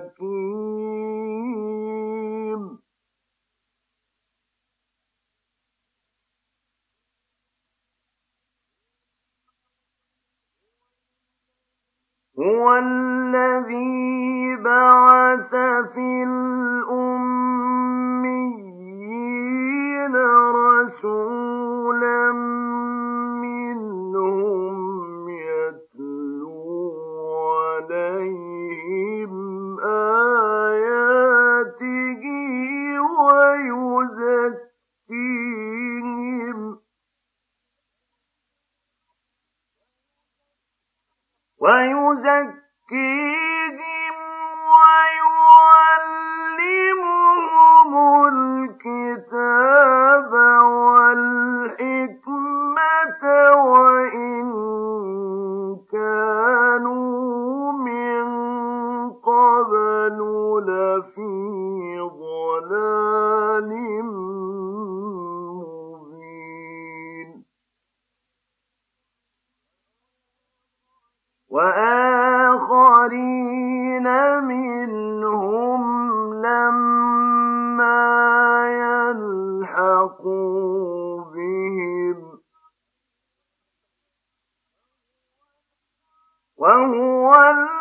حكيم هو ويزكيهم وآخرين منهم لما يلحقوا بهم. وهو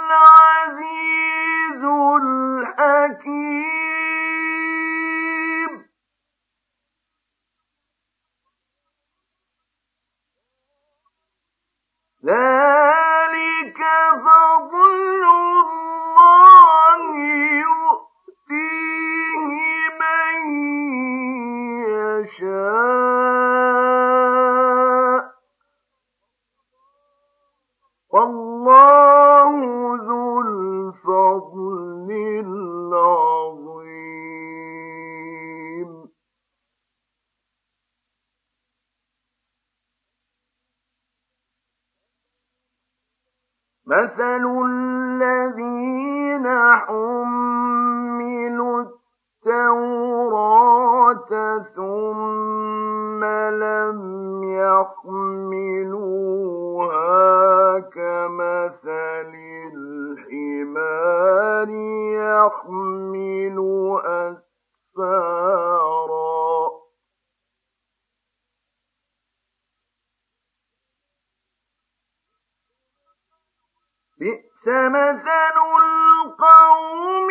مثل الذين حملوا التوراة ثم لم يحملوا فبئس مثل القوم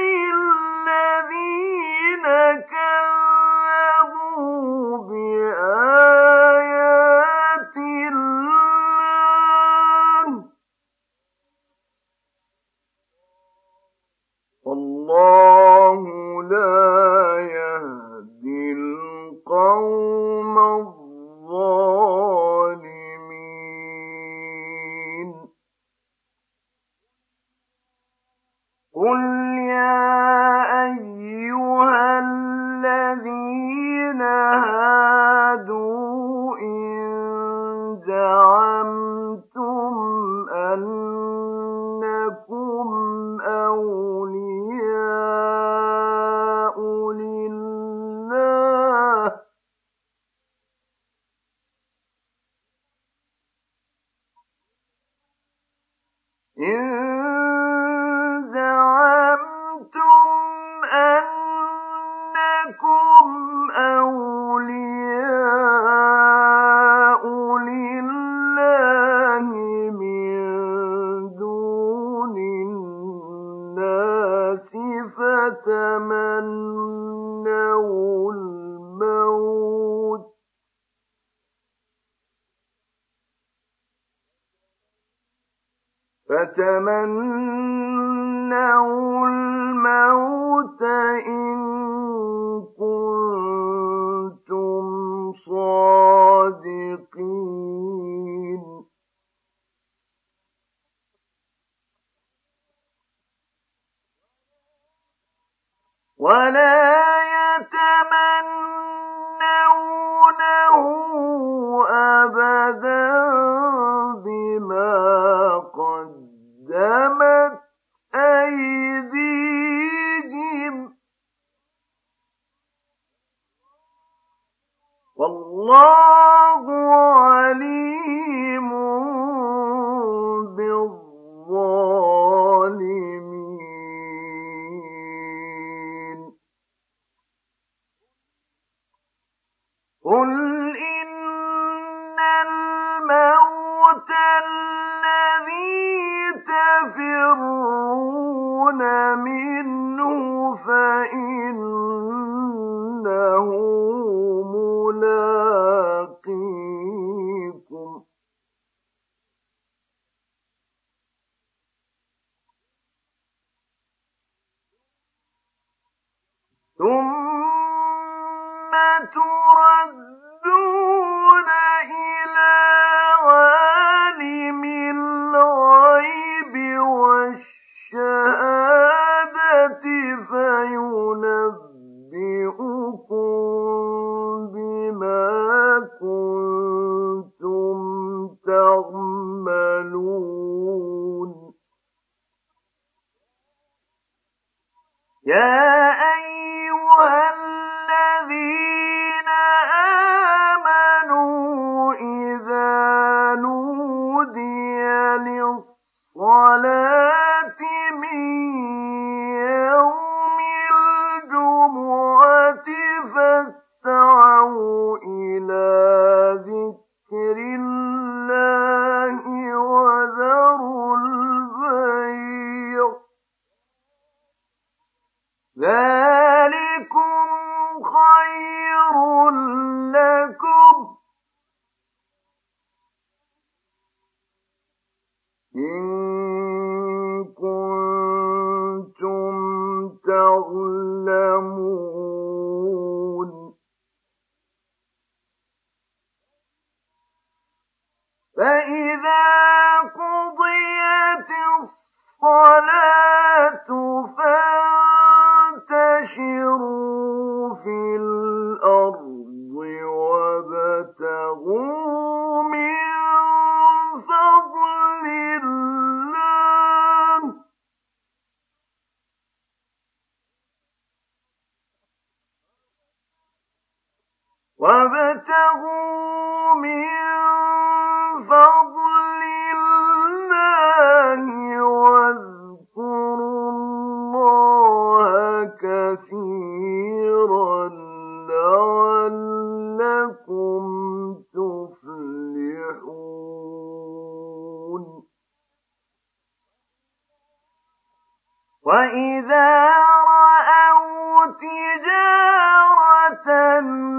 وتمنوا الموت إن كنتم تفرون إن من